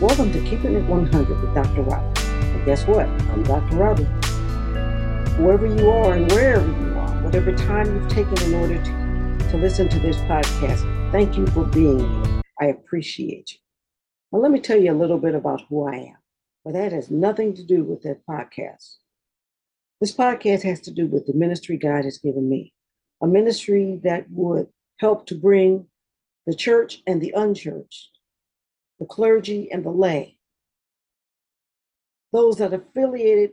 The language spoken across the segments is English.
Welcome to Keeping It 100 with Dr. Robin. And guess what? I'm Dr. Robin. Whoever you are and wherever you are, whatever time you've taken in order to, to listen to this podcast, thank you for being here. I appreciate you. Now, let me tell you a little bit about who I am, but that has nothing to do with that podcast. This podcast has to do with the ministry God has given me, a ministry that would help to bring the church and the unchurched, the clergy and the lay, those that are affiliated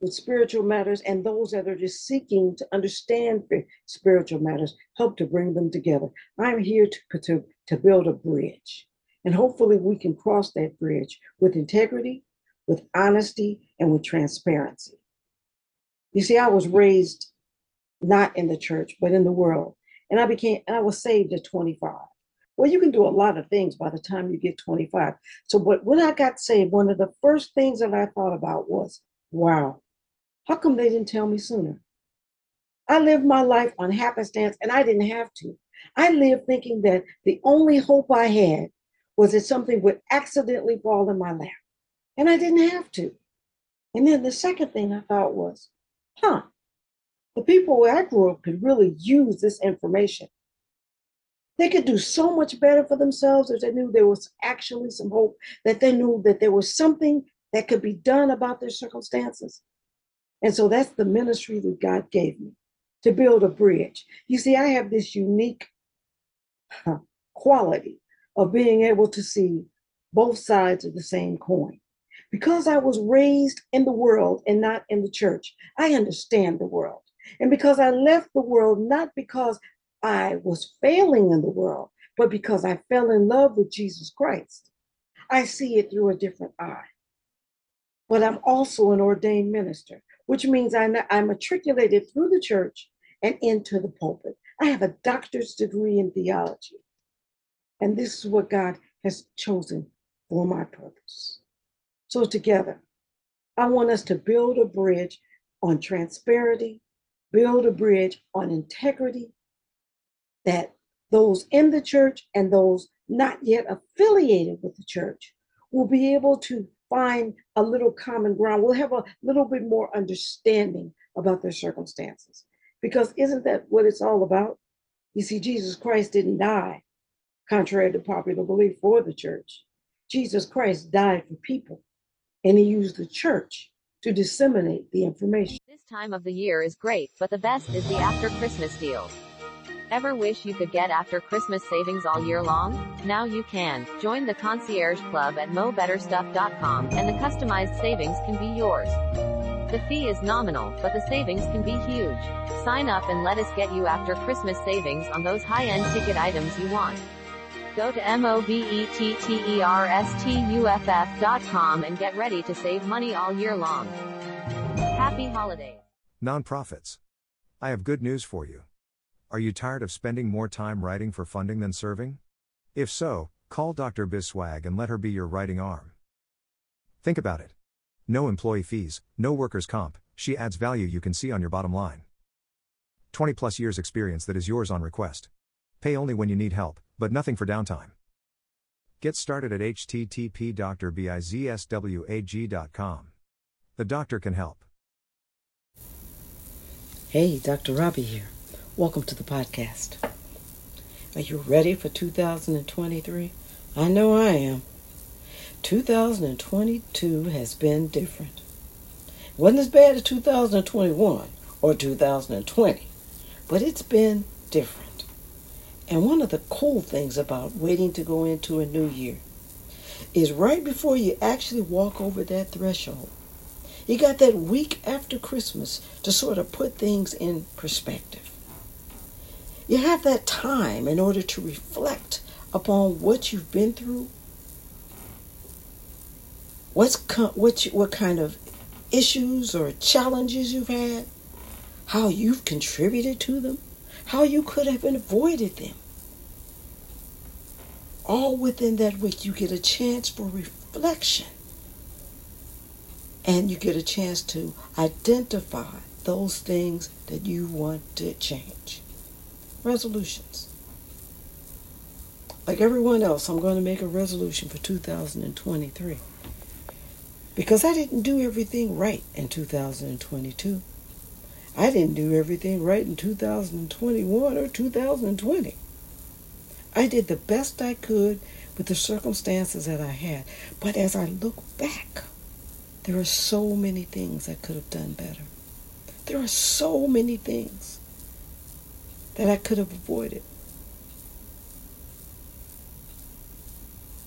with spiritual matters and those that are just seeking to understand spiritual matters, help to bring them together. I'm here to, to, to build a bridge. And hopefully we can cross that bridge with integrity, with honesty, and with transparency. You see, I was raised not in the church, but in the world. And I became, and I was saved at 25. Well, you can do a lot of things by the time you get 25. So, but when I got saved, one of the first things that I thought about was, wow, how come they didn't tell me sooner? I lived my life on happenstance and I didn't have to. I lived thinking that the only hope I had was that something would accidentally fall in my lap. And I didn't have to. And then the second thing I thought was, huh, the people where I grew up could really use this information. They could do so much better for themselves if they knew there was actually some hope, that they knew that there was something that could be done about their circumstances. And so that's the ministry that God gave me to build a bridge. You see, I have this unique quality of being able to see both sides of the same coin. Because I was raised in the world and not in the church, I understand the world. And because I left the world, not because I was failing in the world, but because I fell in love with Jesus Christ, I see it through a different eye. But I'm also an ordained minister, which means I'm, I'm matriculated through the church and into the pulpit. I have a doctor's degree in theology. And this is what God has chosen for my purpose. So, together, I want us to build a bridge on transparency build a bridge on integrity that those in the church and those not yet affiliated with the church will be able to find a little common ground. We'll have a little bit more understanding about their circumstances. Because isn't that what it's all about? You see, Jesus Christ didn't die, contrary to popular belief, for the church. Jesus Christ died for people, and he used the church to disseminate the information. This time of the year is great, but the best is the after Christmas deals. Ever wish you could get after Christmas savings all year long? Now you can. Join the Concierge Club at mobetterstuff.com and the customized savings can be yours. The fee is nominal, but the savings can be huge. Sign up and let us get you after Christmas savings on those high-end ticket items you want. Go to M-O-B-E-T-T-E-R-S-T-U-F-F.com and get ready to save money all year long. Happy holidays. Nonprofits. I have good news for you. Are you tired of spending more time writing for funding than serving? If so, call Dr. Bizswag and let her be your writing arm. Think about it. No employee fees, no workers' comp, she adds value you can see on your bottom line. 20 plus years experience that is yours on request. Pay only when you need help, but nothing for downtime. Get started at http://drbizswag.com. The doctor can help. Hey, Dr. Robbie here. Welcome to the podcast. Are you ready for 2023? I know I am. 2022 has been different. It wasn't as bad as 2021 or 2020, but it's been different. And one of the cool things about waiting to go into a new year is right before you actually walk over that threshold, you got that week after Christmas to sort of put things in perspective. You have that time in order to reflect upon what you've been through, what's what you, what kind of issues or challenges you've had, how you've contributed to them, how you could have avoided them. All within that week, you get a chance for reflection. And you get a chance to identify those things that you want to change. Resolutions. like everyone else, I'm going to make a resolution for 2023. Because I didn't do everything right in 2022. I didn't do everything right in 2021 or 2020. I did the best I could with the circumstances that I had. But as I look back, there are so many things I could have done better. There are so many things that I could have avoided.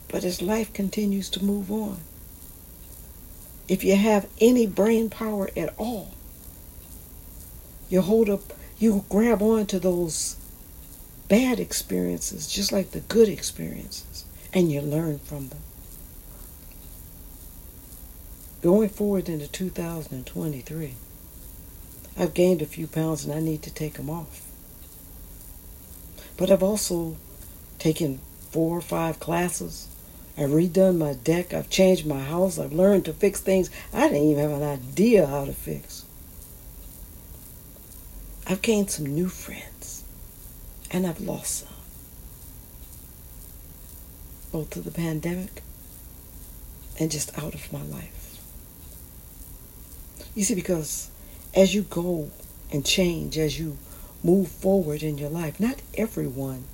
But as life continues to move on, if you have any brain power at all, you hold up, you grab on to those bad experiences just like the good experiences, and you learn from them. Going forward into 2023, I've gained a few pounds and I need to take them off. But I've also taken four or five classes I've redone my deck. I've changed my house. I've learned to fix things I didn't even have an idea how to fix. I've gained some new friends, and I've lost some. Both through the pandemic and just out of my life. You see, because as you go and change, as you move forward in your life, not everyone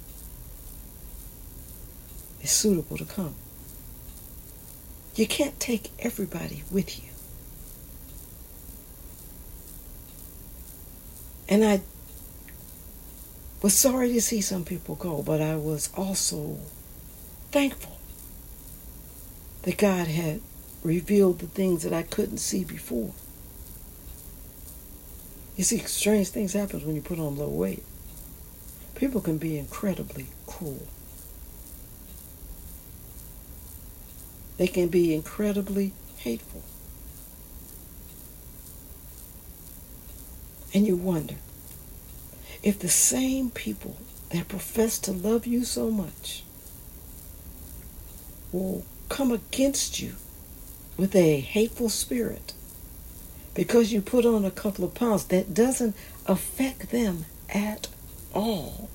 is suitable to come. You can't take everybody with you. And I was sorry to see some people go, but I was also thankful that God had revealed the things that I couldn't see before. You see, strange things happen when you put on low weight. People can be incredibly cruel. They can be incredibly hateful. And you wonder if the same people that profess to love you so much will come against you with a hateful spirit because you put on a couple of pounds that doesn't affect them at all.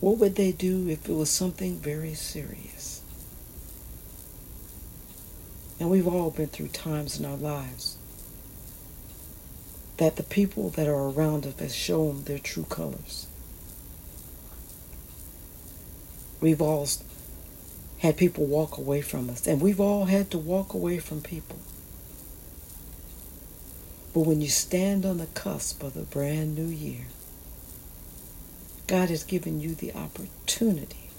What would they do if it was something very serious? And we've all been through times in our lives that the people that are around us have shown their true colors. We've all had people walk away from us, and we've all had to walk away from people. But when you stand on the cusp of the brand new year, God has given you the opportunity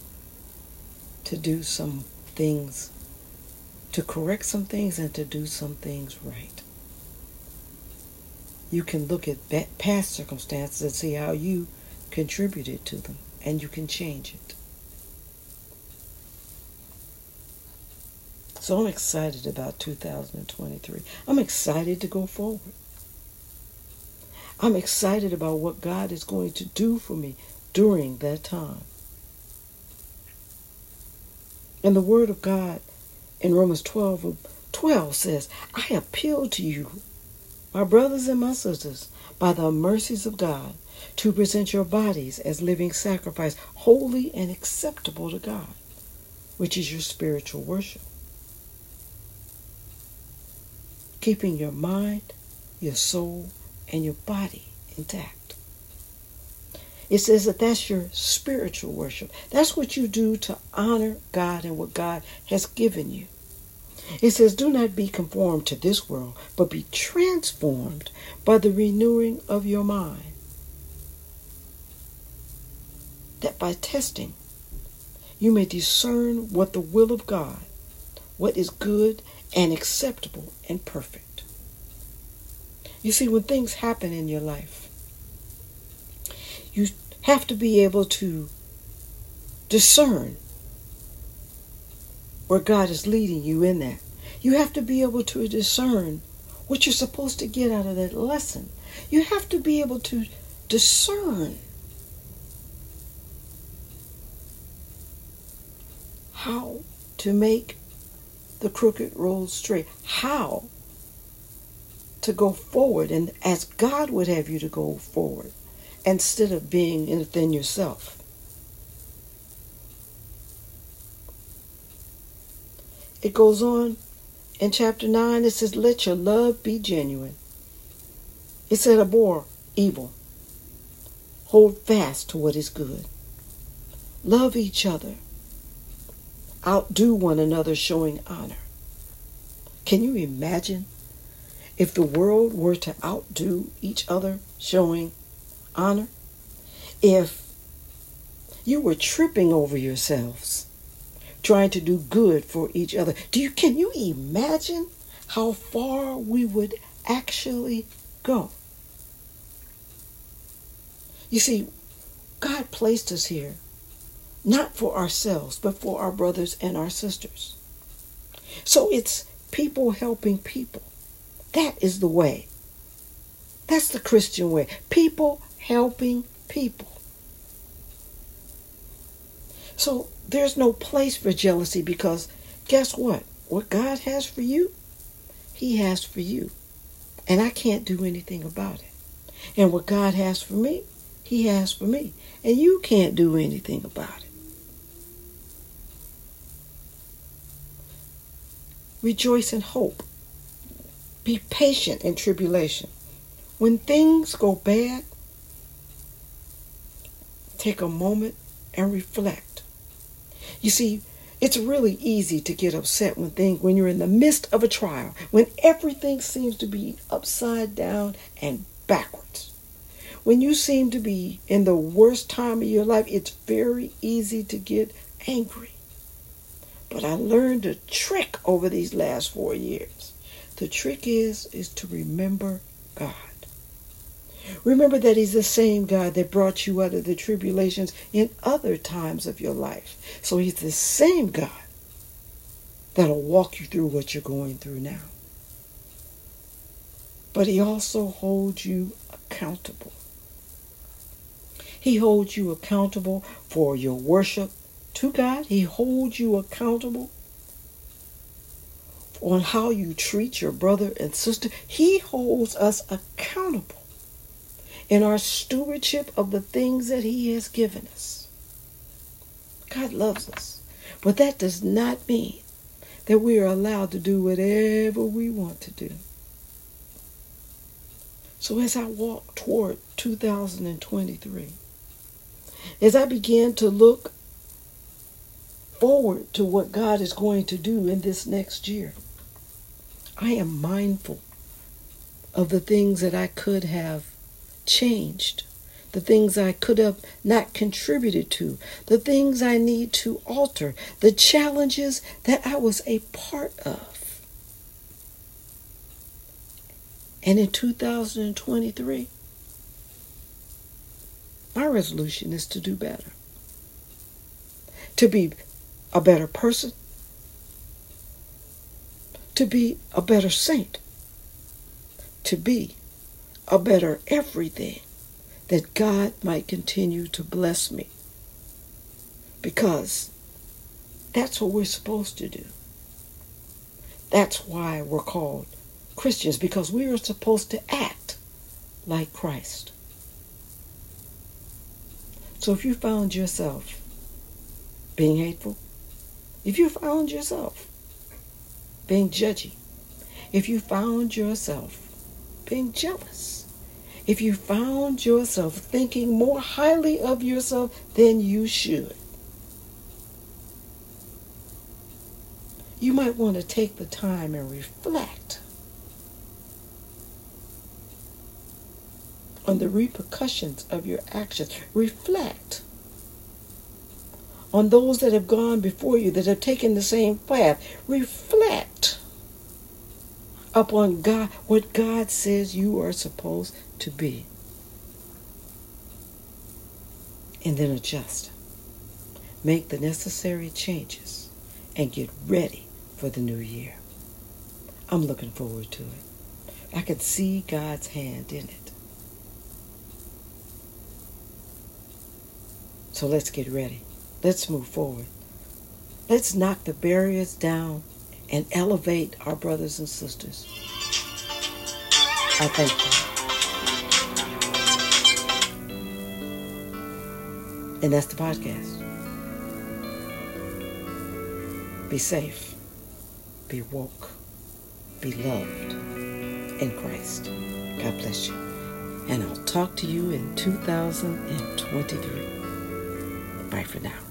to do some things, to correct some things, and to do some things right. You can look at past circumstances and see how you contributed to them, and you can change it. So I'm excited about 2023. I'm excited to go forward. I'm excited about what God is going to do for me during that time. And the Word of God in Romans 12, 12 says, I appeal to you, my brothers and my sisters, by the mercies of God, to present your bodies as living sacrifice, holy and acceptable to God, which is your spiritual worship. Keeping your mind, your soul, and your body intact. It says that that's your spiritual worship. That's what you do to honor God and what God has given you. It says, Do not be conformed to this world, but be transformed by the renewing of your mind. That by testing, you may discern what the will of God, what is good and acceptable and perfect. You see, when things happen in your life, you have to be able to discern where God is leading you in that. You have to be able to discern what you're supposed to get out of that lesson. You have to be able to discern how to make the crooked road straight, how to go forward, and as God would have you to go forward instead of being within yourself. It goes on in chapter 9, it says, Let your love be genuine. It said, Abhor evil. Hold fast to what is good. Love each other. Outdo one another, showing honor. Can you imagine if the world were to outdo each other, showing honor? If you were tripping over yourselves, trying to do good for each other, do you can you imagine how far we would actually go? You see, God placed us here not for ourselves, but for our brothers and our sisters. So it's people helping people. That is the way. That's the Christian way. People helping people. So there's no place for jealousy because guess what? What God has for you, He has for you. And I can't do anything about it. And what God has for me, He has for me. And you can't do anything about it. Rejoice in hope. Be patient in tribulation. When things go bad, take a moment and reflect. You see, it's really easy to get upset when things when you're in the midst of a trial, when everything seems to be upside down and backwards. When you seem to be in the worst time of your life, it's very easy to get angry. But I learned a trick over these last four years. The trick is is to remember God. Remember that He's the same God that brought you out of the tribulations in other times of your life. So He's the same God that'll walk you through what you're going through now. But He also holds you accountable. He holds you accountable for your worship to God. He holds you accountable on how you treat your brother and sister. He holds us accountable in our stewardship of the things that He has given us. God loves us. But that does not mean that we are allowed to do whatever we want to do. So as I walk toward 2023, as I begin to look forward to what God is going to do in this next year, I am mindful of the things that I could have changed, the things I could have not contributed to, the things I need to alter, the challenges that I was a part of. And in 2023, my resolution is to do better, to be a better person, to be a better saint, to be a better everything, that God might continue to bless me. Because that's what we're supposed to do. That's why we're called Christians, because we are supposed to act like Christ. So if you found yourself being hateful, if you found yourself being judgy, if you found yourself being jealous, if you found yourself thinking more highly of yourself than you should, you might want to take the time and reflect on the repercussions of your actions. Reflect on those that have gone before you, that have taken the same path. Reflect upon God, what God says you are supposed to be. And then adjust. Make the necessary changes and get ready for the new year. I'm looking forward to it. I can see God's hand in it. So let's get ready. Let's move forward. Let's knock the barriers down and elevate our brothers and sisters. I thank you. And that's the podcast. Be safe, be woke, be loved in Christ. God bless you. And I'll talk to you in 2023. Bye for now.